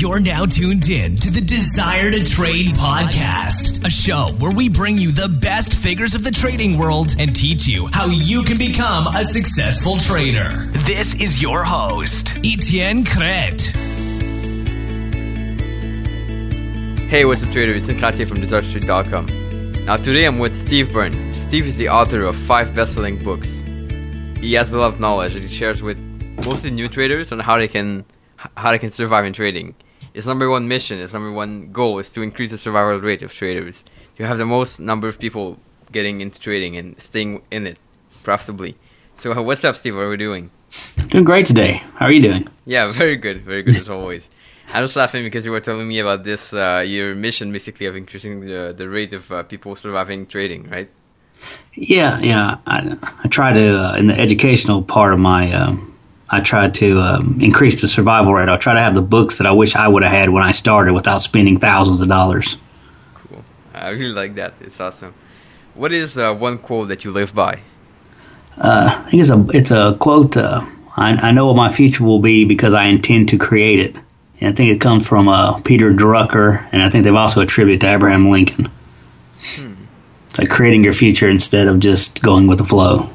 You're now tuned in to the Desire to Trade podcast, a show where we bring you the best figures of the trading world and teach you how you can become a successful trader. This is your host, Etienne Crete. Hey, what's up, trader? It's Nkate from DesireToTrade.com. Now, today I'm with Steve Burns. Steve is the author of five best-selling books. He has a lot of knowledge that he shares with mostly new traders on how they can how they can survive in trading. His number one mission, its number one goal is to increase the survival rate of traders. To have the most number of people getting into trading and staying in it profitably. So, what's up, Steve? What are we doing? Doing great today. How are you doing? Yeah, very good, very good as always. I was laughing because you were telling me about this uh, your mission basically of increasing the the rate of uh, people surviving trading, right? Yeah, yeah. I, I try to uh, in the educational part of my um, I try to um, increase the survival rate. I try to have the books that I wish I would have had when I started without spending thousands of dollars. Cool. I really like that. It's awesome. What is uh, one quote that you live by? Uh, I think it's a it's a quote. Uh, I, I, know what my future will be because I intend to create it. And I think it comes from uh, Peter Drucker, and I think they've also attributed to Abraham Lincoln. Hmm. It's like creating your future instead of just going with the flow.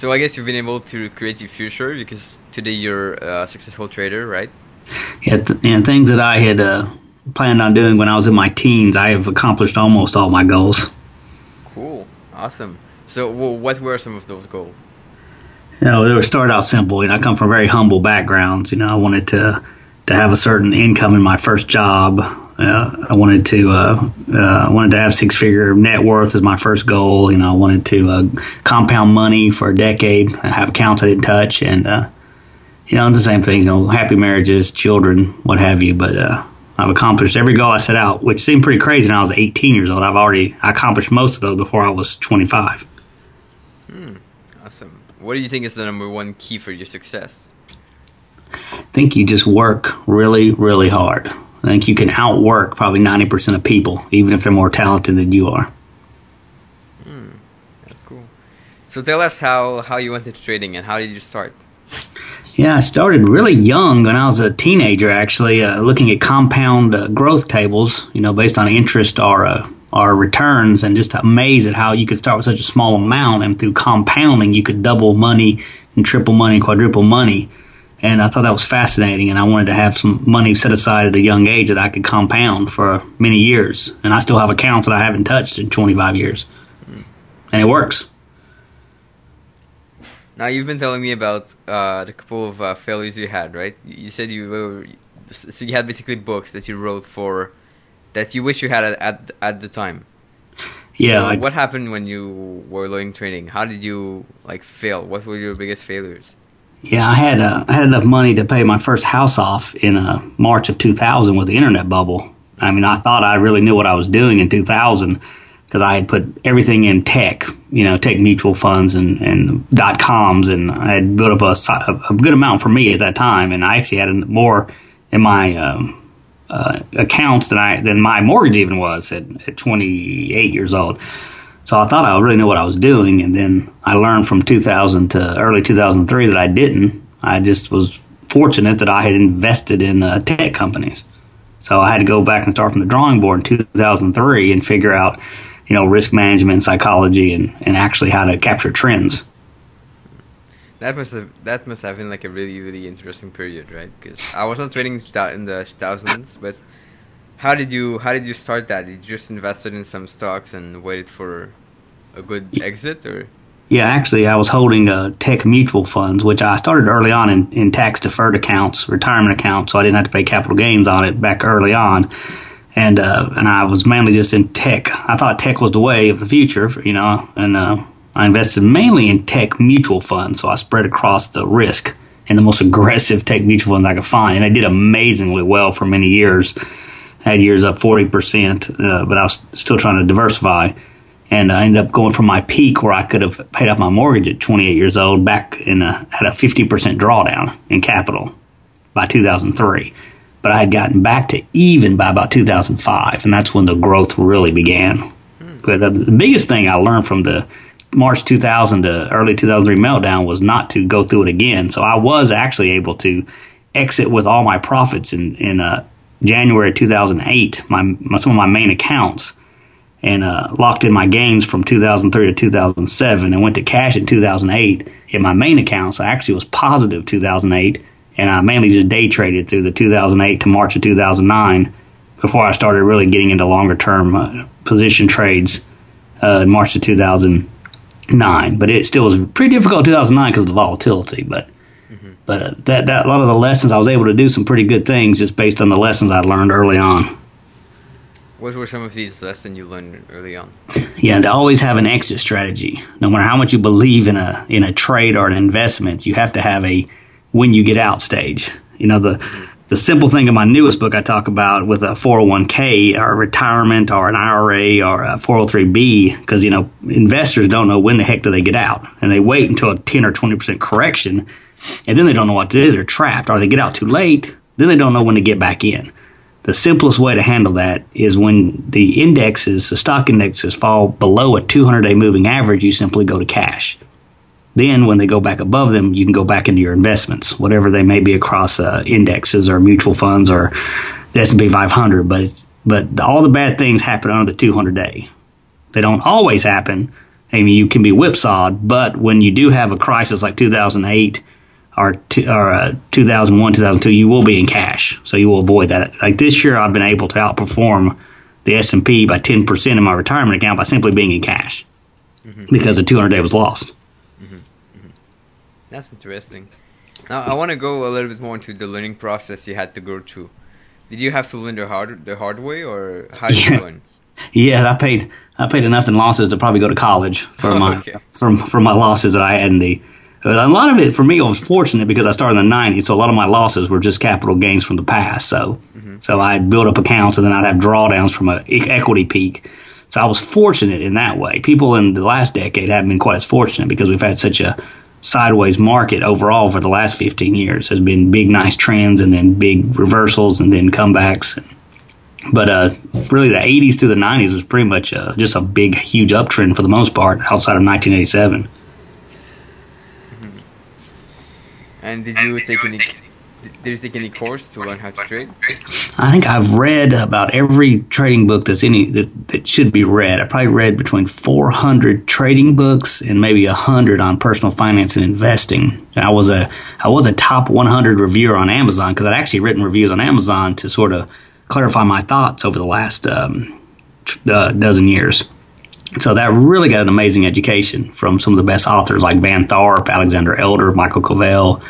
So I guess you've been able to create your future because today you're a successful trader, right? Yeah, th- and things that I had uh, planned on doing when I was in my teens, I have accomplished almost all my goals. Cool, awesome. So, well, what were some of those goals? You know, they were start out simple. You know, I come from very humble backgrounds. You know, I wanted to to have a certain income in my first job. Uh, I wanted to uh, uh, wanted to have six figure net worth as my first goal. You know, I wanted to uh, compound money for a decade, have accounts I didn't touch, and uh, you know, the same things. You know, happy marriages, children, what have you. But uh, I've accomplished every goal I set out, which seemed pretty crazy when I was 18 years old. I've already accomplished most of those before I was 25. Hmm, awesome. What do you think is the number one key for your success? I think you just work really, really hard. I think you can outwork probably 90% of people, even if they're more talented than you are. Hmm, that's cool. So tell us how, how you went into trading and how did you start? Yeah, I started really young when I was a teenager, actually, uh, looking at compound uh, growth tables, you know, based on interest or, uh, or returns, and just amazed at how you could start with such a small amount, and through compounding, you could double money and triple money, quadruple money and I thought that was fascinating. And I wanted to have some money set aside at a young age that I could compound for many years. And I still have accounts that I haven't touched in 25 years, and it works. Now you've been telling me about uh, the couple of uh, failures you had, right? You said you were so you had basically books that you wrote for that you wish you had at at, the time. Yeah. So what happened when you were learning training? How did you like fail? What were your biggest failures? Yeah, I had uh, I had enough money to pay my first house off in uh, March of 2000 with the internet bubble. I mean, I thought I really knew what I was doing in 2000 because I had put everything in tech, you know, tech mutual funds and, and dot coms, and I had built up a, a good amount for me at that time. And I actually had more in my um, uh, accounts than I than my mortgage even was at, at 28 years old. So I thought I really knew what I was doing, and then I learned from 2000 to early 2003 that I didn't. I just was fortunate that I had invested in uh, tech companies. So I had to go back and start from the drawing board in 2003 and figure out, you know, risk management, psychology, and, and actually how to capture trends. That must have that must have been like a really really interesting period, right? Because I was not trading in the thousands, but how did you how did you start that? Did you just invested in some stocks and waited for a good exit or? Yeah, actually, I was holding uh, tech mutual funds, which I started early on in, in tax deferred accounts, retirement accounts, so I didn't have to pay capital gains on it back early on. And uh, and I was mainly just in tech. I thought tech was the way of the future, you know, and uh, I invested mainly in tech mutual funds, so I spread across the risk in the most aggressive tech mutual funds I could find, and I did amazingly well for many years. Had years up forty percent, uh, but I was still trying to diversify and I ended up going from my peak where I could have paid off my mortgage at 28 years old back in a, at a 50% drawdown in capital by 2003. But I had gotten back to even by about 2005, and that's when the growth really began. But the, the biggest thing I learned from the March 2000 to early 2003 meltdown was not to go through it again. So I was actually able to exit with all my profits in in uh, January 2008. My, my, some of my main accounts and uh, locked in my gains from 2003 to 2007 and went to cash in 2008 in my main accounts. I actually was positive 2008 and I mainly just day traded through the 2008 to March of 2009 before I started really getting into longer term uh, position trades uh, in March of 2009. But it still was pretty difficult in 2009 because of the volatility. But. But uh, that, that a lot of the lessons I was able to do some pretty good things just based on the lessons I learned early on. What were some of these lessons you learned early on? Yeah, to always have an exit strategy. No matter how much you believe in a in a trade or an investment, you have to have a when you get out stage. You know the the simple thing in my newest book I talk about with a 401k or retirement or an IRA or a 403b because you know investors don't know when the heck do they get out and they wait until a 10 or 20 percent correction and then they don't know what to do. They're trapped or they get out too late. Then they don't know when to get back in. The simplest way to handle that is when the indexes, the stock indexes, fall below a 200 day moving average, you simply go to cash. Then, when they go back above them, you can go back into your investments, whatever they may be across uh, indexes or mutual funds or the S&P 500. But but all the bad things happen under the 200 day. They don't always happen. I mean, you can be whipsawed, but when you do have a crisis like 2008 or, or uh, 2001, 2002, you will be in cash, so you will avoid that. Like this year, I've been able to outperform the S and P by 10 percent in my retirement account by simply being in cash mm-hmm. because the 200 day was lost. Mm-hmm. Mm-hmm. That's interesting. Now I want to go a little bit more into the learning process you had to go through. Did you have to learn the hard the hard way, or how did yeah. you learn? Yeah, I paid I paid enough in losses to probably go to college for my okay. for, for my losses that I had in the a lot of it for me, I was fortunate because I started in the '90s, so a lot of my losses were just capital gains from the past. So, mm-hmm. so I'd build up accounts, and then I'd have drawdowns from an equity peak. So I was fortunate in that way. People in the last decade haven't been quite as fortunate because we've had such a sideways market overall for the last 15 years. There's been big, nice trends, and then big reversals, and then comebacks. But uh, really, the 80s through the 90s was pretty much uh, just a big, huge uptrend for the most part outside of 1987. And did you take any? Did you take any course to learn how to trade? I think I've read about every trading book that's any that, that should be read. I probably read between 400 trading books and maybe 100 on personal finance and investing. And I was a I was a top 100 reviewer on Amazon because I'd actually written reviews on Amazon to sort of clarify my thoughts over the last um, uh, dozen years. So that really got an amazing education from some of the best authors like Van Tharp, Alexander Elder, Michael Covel,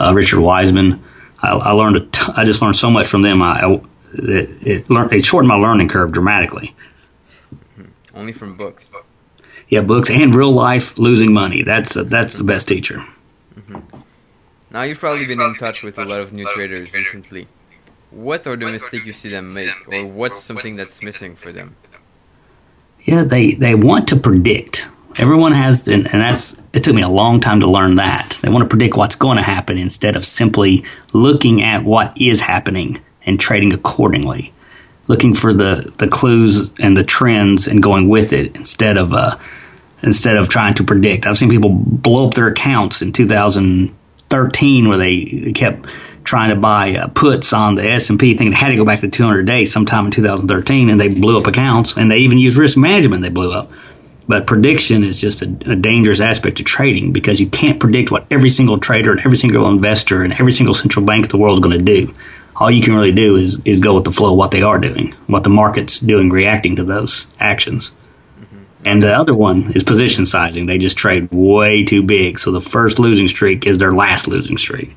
uh, Richard Weissman. I, I learned I just learned so much from them. I, I it, it, learned, it shortened my learning curve dramatically. Only from books. Yeah, books and real life losing money. That's uh, that's the best teacher. Mm-hmm. Now you've probably been in touch with a lot of new traders recently. What are the mistakes you see them make, or what's something that's missing for them? Yeah, they, they want to predict. Everyone has, and, and that's it took me a long time to learn that. They want to predict what's going to happen instead of simply looking at what is happening and trading accordingly, looking for the, the clues and the trends and going with it instead of uh, instead of trying to predict. I've seen people blow up their accounts in 2013 where they kept trying to buy uh, puts on the S&P thinking it had to go back to 200 days sometime in 2013 and they blew up accounts and they even used risk management they blew up. But prediction is just a, a, dangerous aspect of trading because you can't predict what every single trader and every single investor and every single central bank in the world is going to do. All you can really do is, is go with the flow, of what they are doing, what the market's doing, reacting to those actions. Mm-hmm. And the other one is position sizing. They just trade way too big. So the first losing streak is their last losing streak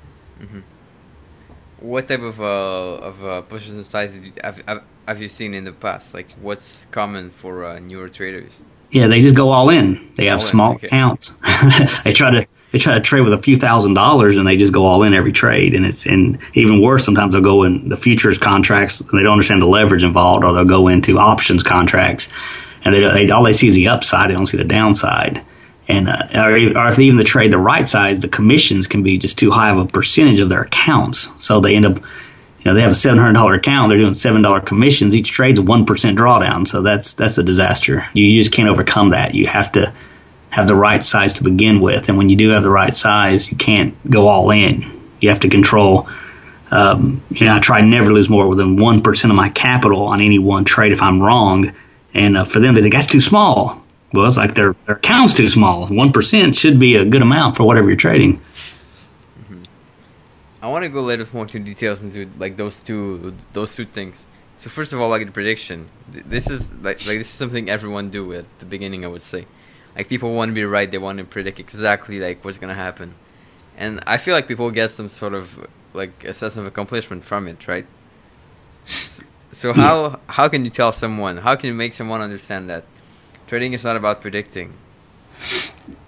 what type of uh, of uh, position size you, have, have, have you seen in the past? Like, what's common for uh, newer traders? Yeah, they just go all in. They have all small okay. accounts. they try to they try to trade with a few thousand dollars, and they just go all in every trade. And it's and even worse, sometimes they'll go in the futures contracts. And they don't understand the leverage involved, or they'll go into options contracts, and they, they all they see is the upside. They don't see the downside and uh, or, or, if even the trade the right size, the commissions can be just too high of a percentage of their accounts. So they end up, you know, they have a seven hundred dollar account, they're doing seven dollar commissions. Each trade's one percent drawdown, so that's that's a disaster. You, you just can't overcome that. You have to have the right size to begin with, and when you do have the right size, you can't go all in. You have to control um, you know, I try never lose more than one percent of my capital on any one trade if I'm wrong. And uh, for them, they think that's too small. Well, it's like their their account's too small. One percent should be a good amount for whatever you're trading. Mm-hmm. I want to go a little more into details into like those two those two things. So first of all, like the prediction, this is like like this is something everyone do at the beginning. I would say, like people want to be right. They want to predict exactly like what's gonna happen, and I feel like people get some sort of like a sense of accomplishment from it, right? So how how can you tell someone? How can you make someone understand that trading is not about predicting?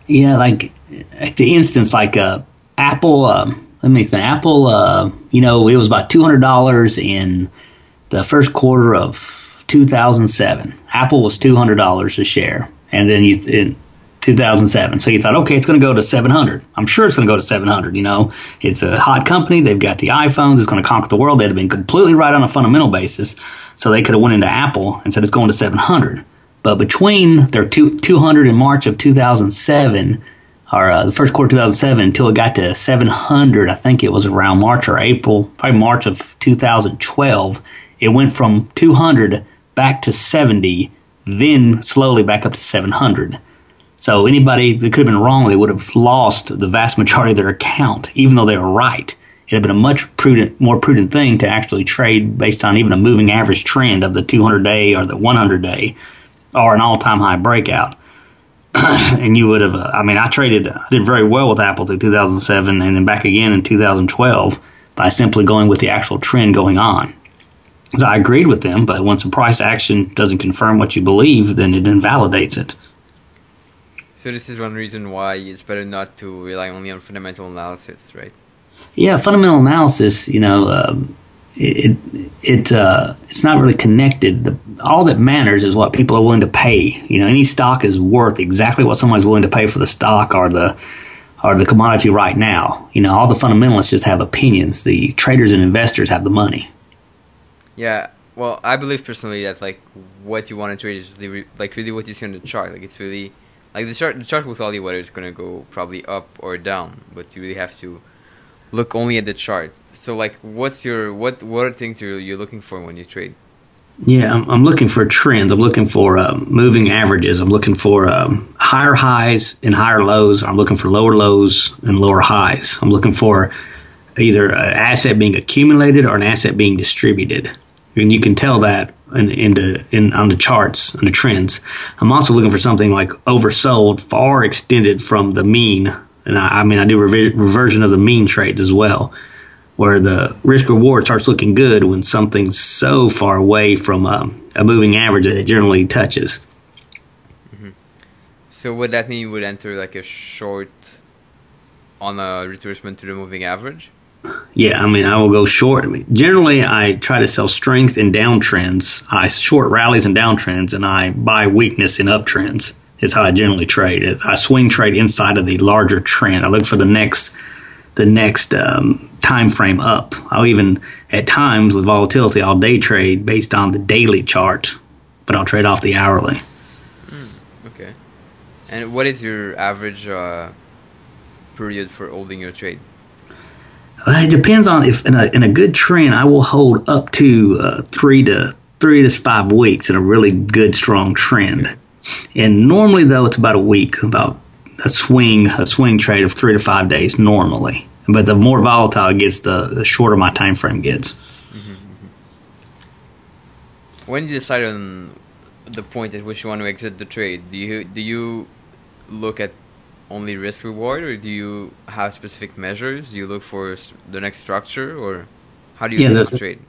Yeah, like, like the instance, like uh, Apple. Um, let me think. Apple. Uh, you know, it was about two hundred dollars in the first quarter of two thousand seven. Apple was two hundred dollars a share, and then you in 2007. So you thought, okay, it's going to go to 700. I'm sure it's going to go to 700. You know, it's a hot company. They've got the iPhones. It's going to conquer the world. They'd have been completely right on a fundamental basis. So they could have went into Apple and said it's going to 700. But between their two, 200 in March of 2007, or uh, the first quarter of 2007, until it got to 700, I think it was around March or April, probably March of 2012, it went from 200 back to 70, then slowly back up to 700. So anybody that could have been wrong, they would have lost the vast majority of their account, even though they were right. It had been a much prudent, more prudent thing to actually trade based on even a moving average trend of the 200 day or the 100 day, or an all-time high breakout. and you would have, uh, I mean, I traded, I did very well with Apple through 2007 and then back again in 2012 by simply going with the actual trend going on. So I agreed with them, but once a price action doesn't confirm what you believe, then it invalidates it. So this is one reason why it's better not to rely only on fundamental analysis, right? Yeah, fundamental analysis. You know, um, it it uh, it's not really connected. The, all that matters is what people are willing to pay. You know, any stock is worth exactly what someone's willing to pay for the stock or the or the commodity right now. You know, all the fundamentalists just have opinions. The traders and investors have the money. Yeah, well, I believe personally that like what you want to trade is really, like really what you see on the chart. Like it's really like the chart, the chart will tell you whether it's gonna go probably up or down, but you really have to look only at the chart. So, like, what's your what what are things you're you're looking for when you trade? Yeah, I'm, I'm looking for trends. I'm looking for um, moving averages. I'm looking for um, higher highs and higher lows. I'm looking for lower lows and lower highs. I'm looking for either an asset being accumulated or an asset being distributed. And you can tell that in, in, the, in on the charts and the trends. I'm also looking for something like oversold, far extended from the mean. And I, I mean, I do revi- reversion of the mean trades as well, where the risk reward starts looking good when something's so far away from a, um, a moving average that it generally touches. Mm-hmm. So would that mean you would enter like a short on a retracement to the moving average? Yeah, I mean, I will go short. I mean, generally, I try to sell strength in downtrends. I short rallies and downtrends, and I buy weakness in uptrends. Is how I generally trade. I swing trade inside of the larger trend. I look for the next, the next um, time frame up. I'll even at times with volatility, I'll day trade based on the daily chart, but I'll trade off the hourly. Mm, okay. And what is your average uh, period for holding your trade? it depends on if in a, in a good trend, I will hold up to uh, three to three to five weeks in a really good strong trend. And normally, though, it's about a week, about a swing a swing trade of three to five days normally. But the more volatile it gets, the, the shorter my time frame gets. Mm-hmm. When you decide on the point at which you want to exit the trade, do you do you look at only risk reward, or do you have specific measures? Do you look for the next structure, or how do you yeah, the, trade?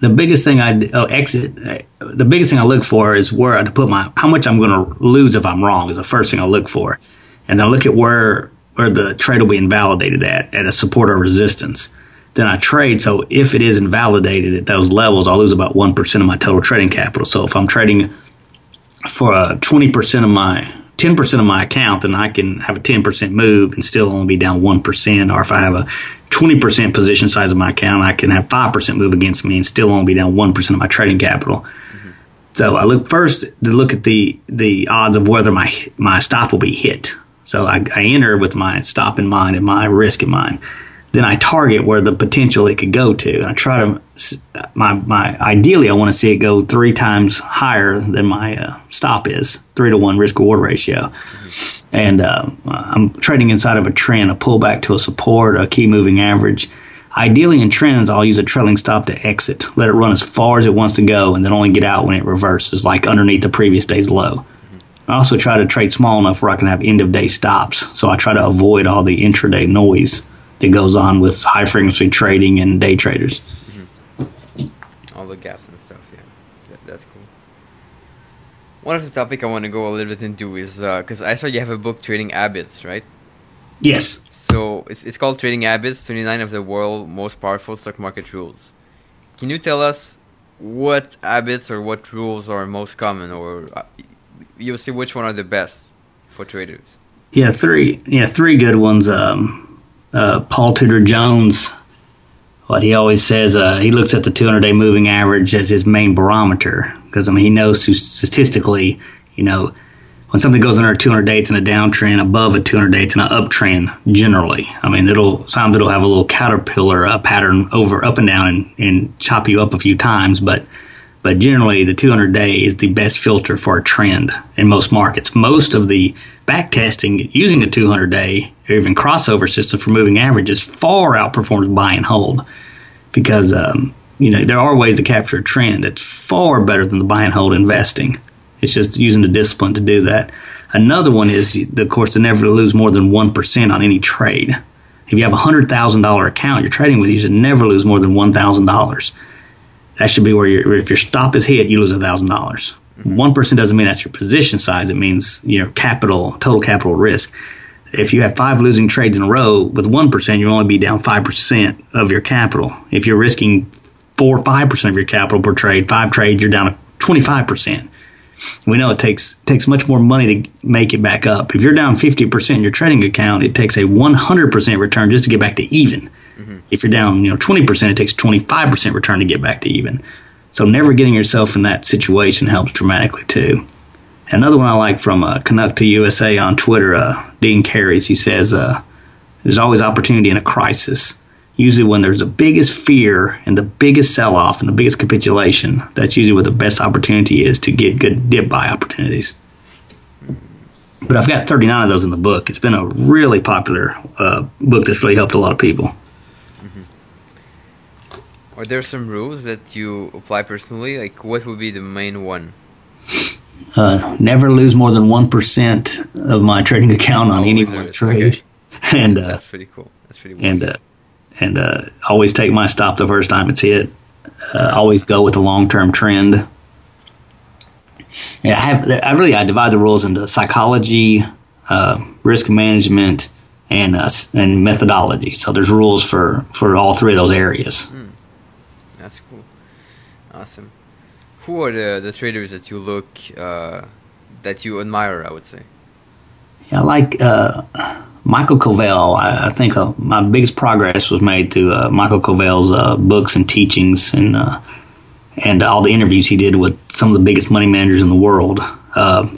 The biggest thing I oh, exit. The biggest thing I look for is where I put my how much I'm going to lose if I'm wrong is the first thing I look for, and then I look at where where the trade will be invalidated at at a support or resistance. Then I trade. So if it is invalidated at those levels, I'll lose about one percent of my total trading capital. So if I'm trading for twenty percent of my 10% of my account, then I can have a 10% move and still only be down 1%. Or if I have a 20% position size of my account, I can have 5% move against me and still only be down 1% of my trading capital. Mm-hmm. So I look first to look at the, the odds of whether my, my stop will be hit. So I, I enter with my stop in mind and my risk in mind. Then I target where the potential it could go to, and I try to my my ideally I want to see it go three times higher than my uh, stop is three to one risk reward ratio, and uh, I'm trading inside of a trend, a pullback to a support, a key moving average. Ideally, in trends, I'll use a trailing stop to exit, let it run as far as it wants to go, and then only get out when it reverses, like underneath the previous day's low. I also try to trade small enough where I can have end of day stops, so I try to avoid all the intraday noise that goes on with high frequency trading and day traders. Mm-hmm. All the gaps and stuff, yeah, that, that's cool. One of the topic I want to go a little bit into is because uh, I saw you have a book, Trading Habits, right? Yes. So it's it's called Trading Habits: Twenty Nine of the World's Most Powerful Stock Market Rules. Can you tell us what habits or what rules are most common, or uh, you'll see which one are the best for traders? Yeah, three. Yeah, three good ones. Um, uh, Paul Tudor Jones, what he always says, uh, he looks at the 200 day moving average as his main barometer because I mean he knows statistically, you know, when something goes under 200 days in a downtrend, above a 200 days in an uptrend, generally, I mean it'll sometimes it'll have a little caterpillar uh, pattern over up and down and, and chop you up a few times, but but generally the 200 day is the best filter for a trend in most markets. Most of the backtesting using a 200 day or even crossover system for moving averages far outperforms buy and hold because um, you know there are ways to capture a trend that's far better than the buy and hold investing. It's just using the discipline to do that. Another one is, of course, to never lose more than one percent on any trade. If you have a hundred thousand dollar account you're trading with, you should never lose more than one thousand dollars that should be where your if your stop is hit, you lose thousand dollars. One percent doesn't mean that's your position size. It means you know capital total capital risk. If you have five losing trades in a row with one percent, you'll only be down five percent of your capital. If you're risking four or five percent of your capital per trade, five trades, you're down twenty five percent. We know it takes takes much more money to make it back up. If you're down fifty percent in your trading account, it takes a one hundred percent return just to get back to even. Mm-hmm. If you're down, you know, 20%, it takes 25% return to get back to even. So never getting yourself in that situation helps dramatically too. Another one I like from uh, Canuck to USA on Twitter, uh, Dean Carries, he says, uh, there's always opportunity in a crisis. Usually when there's the biggest fear and the biggest sell-off and the biggest capitulation, that's usually where the best opportunity is to get good dip buy opportunities. But I've got 39 of those in the book. It's been a really popular uh, book that's really helped a lot of people. Are there some rules that you apply personally? Like, what would be the main one? Uh, never lose more than one percent of my trading account on any one trade, okay. and uh, that's pretty cool. That's pretty. Cool. And uh, and uh, always take my stop the first time it's hit. Uh, always go with the long term trend. Yeah, I have. I really I divide the rules into psychology, uh, risk management, and and methodology. So there's rules for for all three of those areas. Awesome. Who are the, the traders that you look uh, that you admire? I would say. Yeah, I like uh, Michael Covel. I, I think uh, my biggest progress was made through uh, Michael Covel's uh, books and teachings and uh, and all the interviews he did with some of the biggest money managers in the world.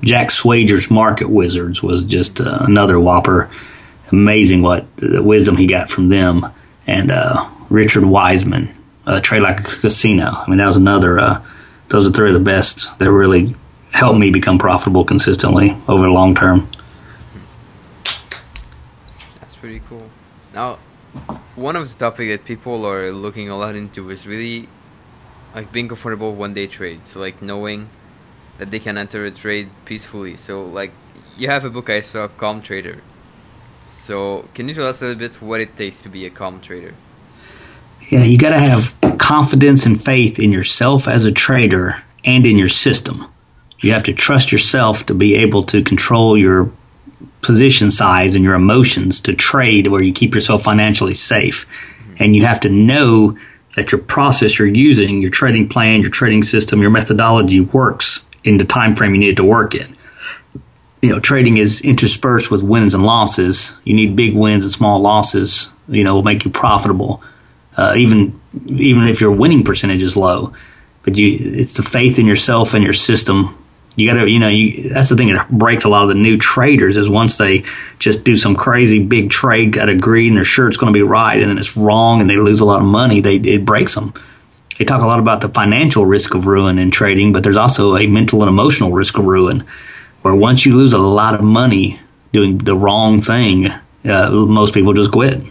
Jack Schwager's Market Wizards was just another whopper. Amazing what the wisdom he got from them. And Richard Weissman, uh, Trade Like a Casino. I mean, that was another. Uh, those are three of the best that really helped me become profitable consistently over the long term. That's pretty cool. Now, one of the topic that people are looking a lot into is really like being comfortable one day trades, like knowing that they can enter a trade peacefully. So, like, you have a book I saw, Calm Trader. So, can you tell us a little bit what it takes to be a calm trader? Yeah, you got to have confidence and faith in yourself as a trader and in your system. You have to trust yourself to be able to control your position size and your emotions to trade where you keep yourself financially safe. And you have to know that your process you're using, your trading plan, your trading system, your methodology works in the time frame you need it to work in. You know, trading is interspersed with wins and losses. You need big wins and small losses, you know, will make you profitable uh, even even if your winning percentage is low. But you, it's the faith in yourself and your system You got to, you know, you, that's the thing that breaks a lot of the new traders is once they just do some crazy big trade, got agreed, and they're sure it's going to be right, and then it's wrong, and they lose a lot of money. They it breaks them. They talk a lot about the financial risk of ruin in trading, but there's also a mental and emotional risk of ruin, where once you lose a lot of money doing the wrong thing, uh, most people just quit.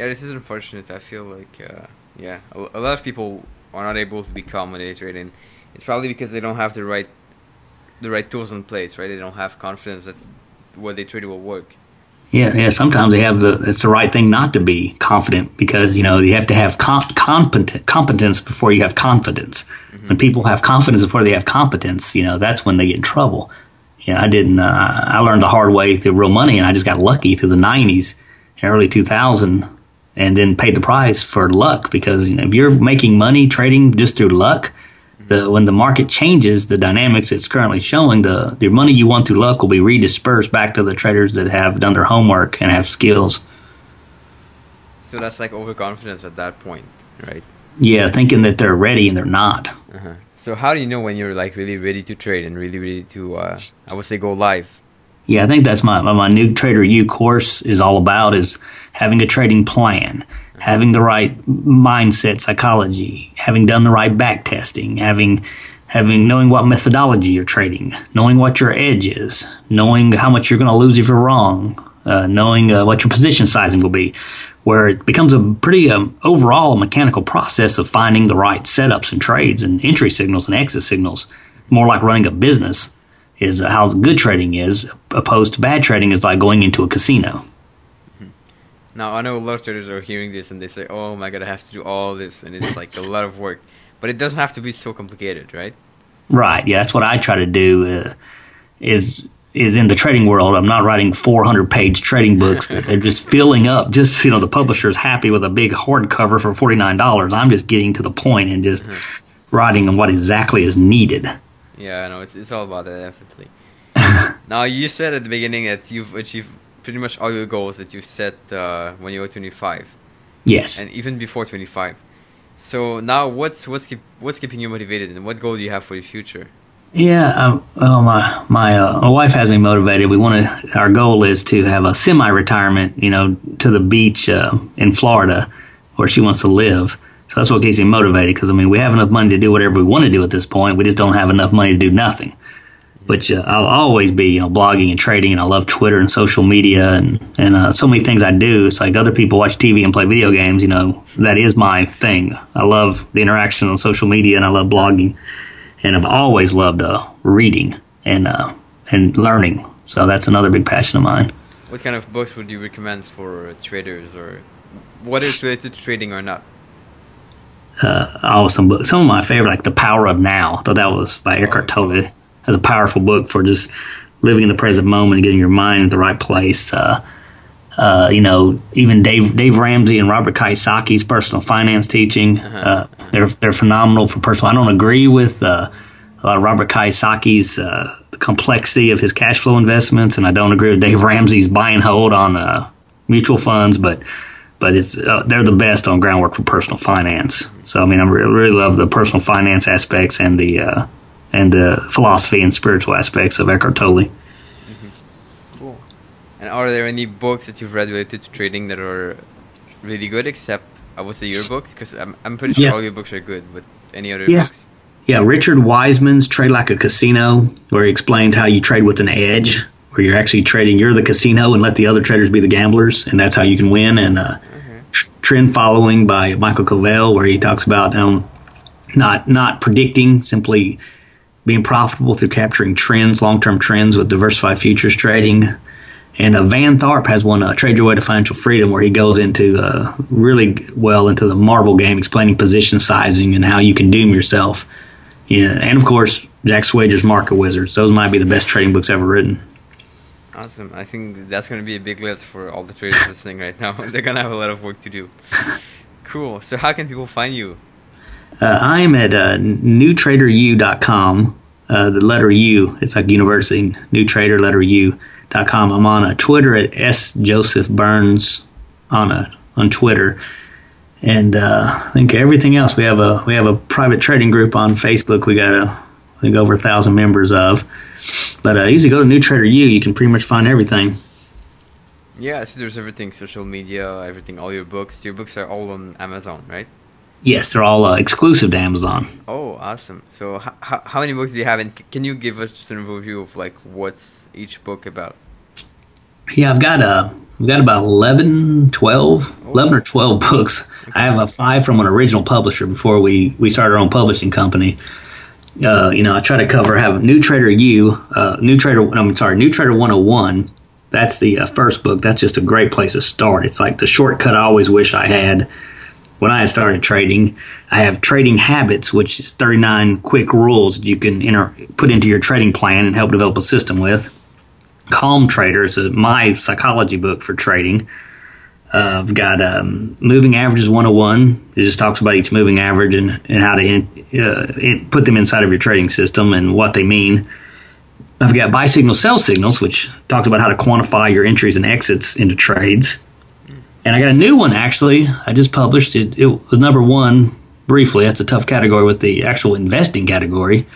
Yeah, this is unfortunate. I feel like, uh, yeah, a, a, lot of people are not able to they trade, and it's probably because they don't have the right, the right tools in place, right? They don't have confidence that what they trade will work. Yeah, yeah. Sometimes they have the. It's the right thing not to be confident because you know you have to have com- competent competence before you have confidence. Mm-hmm. When people have confidence before they have competence, you know that's when they get in trouble. Yeah, I didn't. Uh, I learned the hard way through real money, and I just got lucky through the '90s, and early 2000, and then paid the price for luck because you know, if you're making money trading just through luck, the when the market changes, the dynamics it's currently showing, the the money you won through luck will be redispersed back to the traders that have done their homework and have skills. So that's like overconfidence at that point, right? Yeah, thinking that they're ready and they're not. Uh-huh. So how do you know when you're like really ready to trade and really ready to, uh, I would say, go live? Yeah, I think that's my my new Trader U course is all about is having a trading plan having the right mindset, psychology, having done the right back testing, having having knowing what methodology you're trading, knowing what your edge is, knowing how much you're going to lose if you're wrong, uh, knowing uh, what your position sizing will be, where it becomes a pretty um, overall mechanical process of finding the right setups and trades and entry signals and exit signals, more like running a business. Is how good trading is, opposed to bad trading is like going into a casino. Now I know a lot of traders are hearing this and they say, "Oh my god, I have to do all this," and it's like a lot of work. But it doesn't have to be so complicated, right? Right. Yeah, that's what I try to do. Uh, is is in the trading world. I'm not writing 400 page trading books that they're just filling up. Just you know, the publisher's happy with a big hardcover for 49 dollars. I'm just getting to the point and just mm-hmm. writing on what exactly is needed. Yeah, I know. It's it's all about that, definitely. now you said at the beginning that you've achieved pretty much all your goals that you've set uh, when you were 25. Yes. And even before 25. So now, what's what's keep, what's keeping you motivated, and what goal do you have for the future? Yeah, um, well, my my uh, my wife has me motivated. We want to. Our goal is to have a semi-retirement, you know, to the beach uh, in Florida, where she wants to live. So that's what keeps me motivated. Because I mean, we have enough money to do whatever we want to do at this point. We just don't have enough money to do nothing which uh, I'll always be, you know, blogging and trading, and I love Twitter and social media and and uh, so many things I do. It's like other people watch TV and play video games. You know, that is my thing. I love the interaction on social media, and I love blogging, and I've always loved uh, reading and uh, and learning. So that's another big passion of mine. What kind of books would you recommend for traders, or what is related to trading or not? Uh, oh, some books. Some of my favorite, like The Power of Now. I thought that was by Eckhart Tolle as a powerful book for just living in the present moment and getting your mind in the right place. Uh, uh, you know, even Dave Dave Ramsey and Robert Kiyosaki's personal finance teaching, uh-huh. uh, they're they're phenomenal for personal. I don't agree with uh, Robert Kiyosaki's uh, complexity of his cash flow investments, and I don't agree with Dave Ramsey's buy and hold on uh, mutual funds, but but it's uh, they're the best on groundwork for personal finance. So I mean, I really, really love the personal finance aspects and the and the philosophy and spiritual aspects of Eckhart Tolle. Mm-hmm. Cool. And are there any books that you've read related to trading that are really good, except I would say your books? Because I'm, I'm pretty sure yeah. all your books are good, but any other yeah. books? Yeah, Richard Weissman's Trade Like a Casino, where he explains how you trade with an edge, where you're actually trading, you're the casino and let the other traders be the gamblers, and that's how you can win. And uh. Trend Following by Michael Covel, where he talks about um, not not predicting, simply being profitable through capturing trends, long term trends with diversified futures trading. And uh, Van Tharp has one, uh, Trade Your Way to Financial Freedom, where he goes into uh, really well into the marble game, explaining position sizing and how you can doom yourself. Yeah, and of course, Jack Schwager's Market Wizards. Those might be the best trading books ever written. Awesome. I think that's going to be a big list for all the traders listening right now. They're going to have a lot of work to do. Cool. So, how can people find you? Uh, I am at uh, newtraderu.com. Uh, the letter U, it's like university, new trader letter U.com. I'm on a Twitter at S Joseph Burns on a on Twitter, and uh, I think everything else we have a we have a private trading group on Facebook. We got a I think over a thousand members of. But uh, usually go to New Trader U. You can pretty much find everything. Yeah, so there's everything, social media, everything, all your books. Your books are all on Amazon, right? Yes, they're all uh, exclusive to Amazon. Oh, awesome! So, h- h- how many books do you have? And c- can you give us just an overview of like what's each book about? Yeah, I've got uh, I've got about 11, 12, 11 or 12 books. I have a five from an original publisher before we, we started our own publishing company. Uh, you know, I try to cover have New Trader U, uh, New Trader. I'm sorry, New Trader 101. That's the uh, first book. That's just a great place to start. It's like the shortcut I always wish I had when I started trading. I have Trading Habits, which is 39 quick rules that you can enter, put into your trading plan and help develop a system with. Calm Trader is my psychology book for trading. I've got um, Moving Averages 101. It just talks about each moving average and, and how to in, uh, in, put them inside of your trading system and what they mean. I've got Buy Signal, Sell Signals, which talks about how to quantify your entries and exits into trades. And I got a new one actually. I just published it. It was number one briefly. That's a tough category with the actual investing category.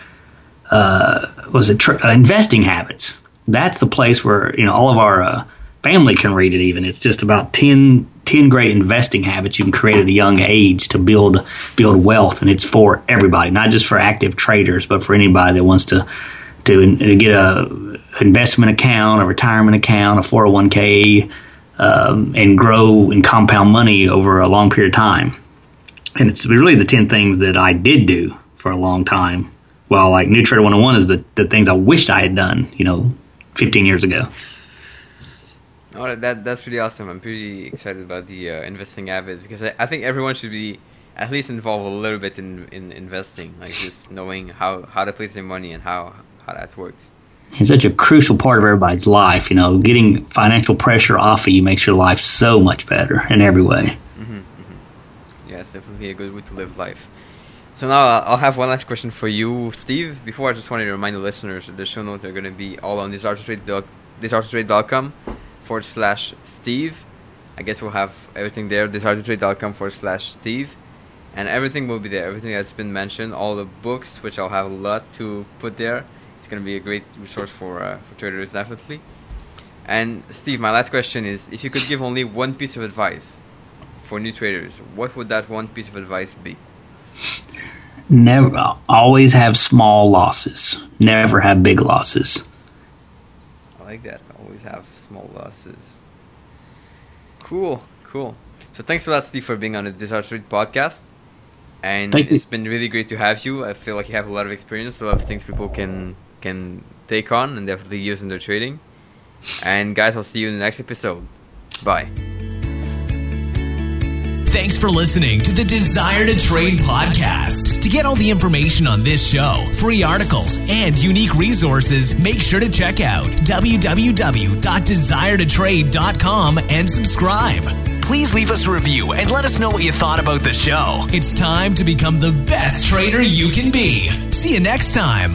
Uh, was it tr- uh, investing habits? That's the place where you know all of our uh, family can read it. Even it's just about 10, 10 great investing habits you can create at a young age to build build wealth, and it's for everybody, not just for active traders, but for anybody that wants to to, to get a investment account, a retirement account, a four hundred one k um, and grow and compound money over a long period of time. And it's really the 10 things that I did do for a long time. Well, like New Trader 101 is the, the things I wished I had done, you know, 15 years ago. Oh, that that's really awesome. I'm pretty excited about the uh, investing habits because I, I think everyone should be at least involved a little bit in, in investing, like just knowing how, how to place their money and how, how that works it's such a crucial part of everybody's life. You know, getting financial pressure off of you makes your life so much better in every way. Mm-hmm, mm-hmm. Yeah, it's definitely a good way to live life. So now I'll have one last question for you, Steve. Before I just wanted to remind the listeners that the show notes are going to be all on desiretotrade.com forward slash Steve. I guess we'll have everything there, desiretotrade.com forward slash Steve. And everything will be there, everything that's been mentioned, all the books, which I'll have a lot to put there it's going to be a great resource for uh, for traders definitely. And Steve, my last question is: If you could give only one piece of advice for new traders, what would that one piece of advice be? Never, always have small losses. Never have big losses. I like that. Losses. Cool, cool. So thanks a lot, Steve, for being on the Desire to Trade podcast. And Thank it's you. been really great to have you. I feel like you have a lot of experience, a lot of things people can can take on and definitely use in their trading. And guys, I'll see you in the next episode. Bye. Thanks for listening to the Desire to Trade podcast. To get all the information on this show, free articles, and unique resources, make sure to check out www.desiretotrade.com and subscribe. Please leave us a review and let us know what you thought about the show. It's time to become the best trader you can be. See you next time.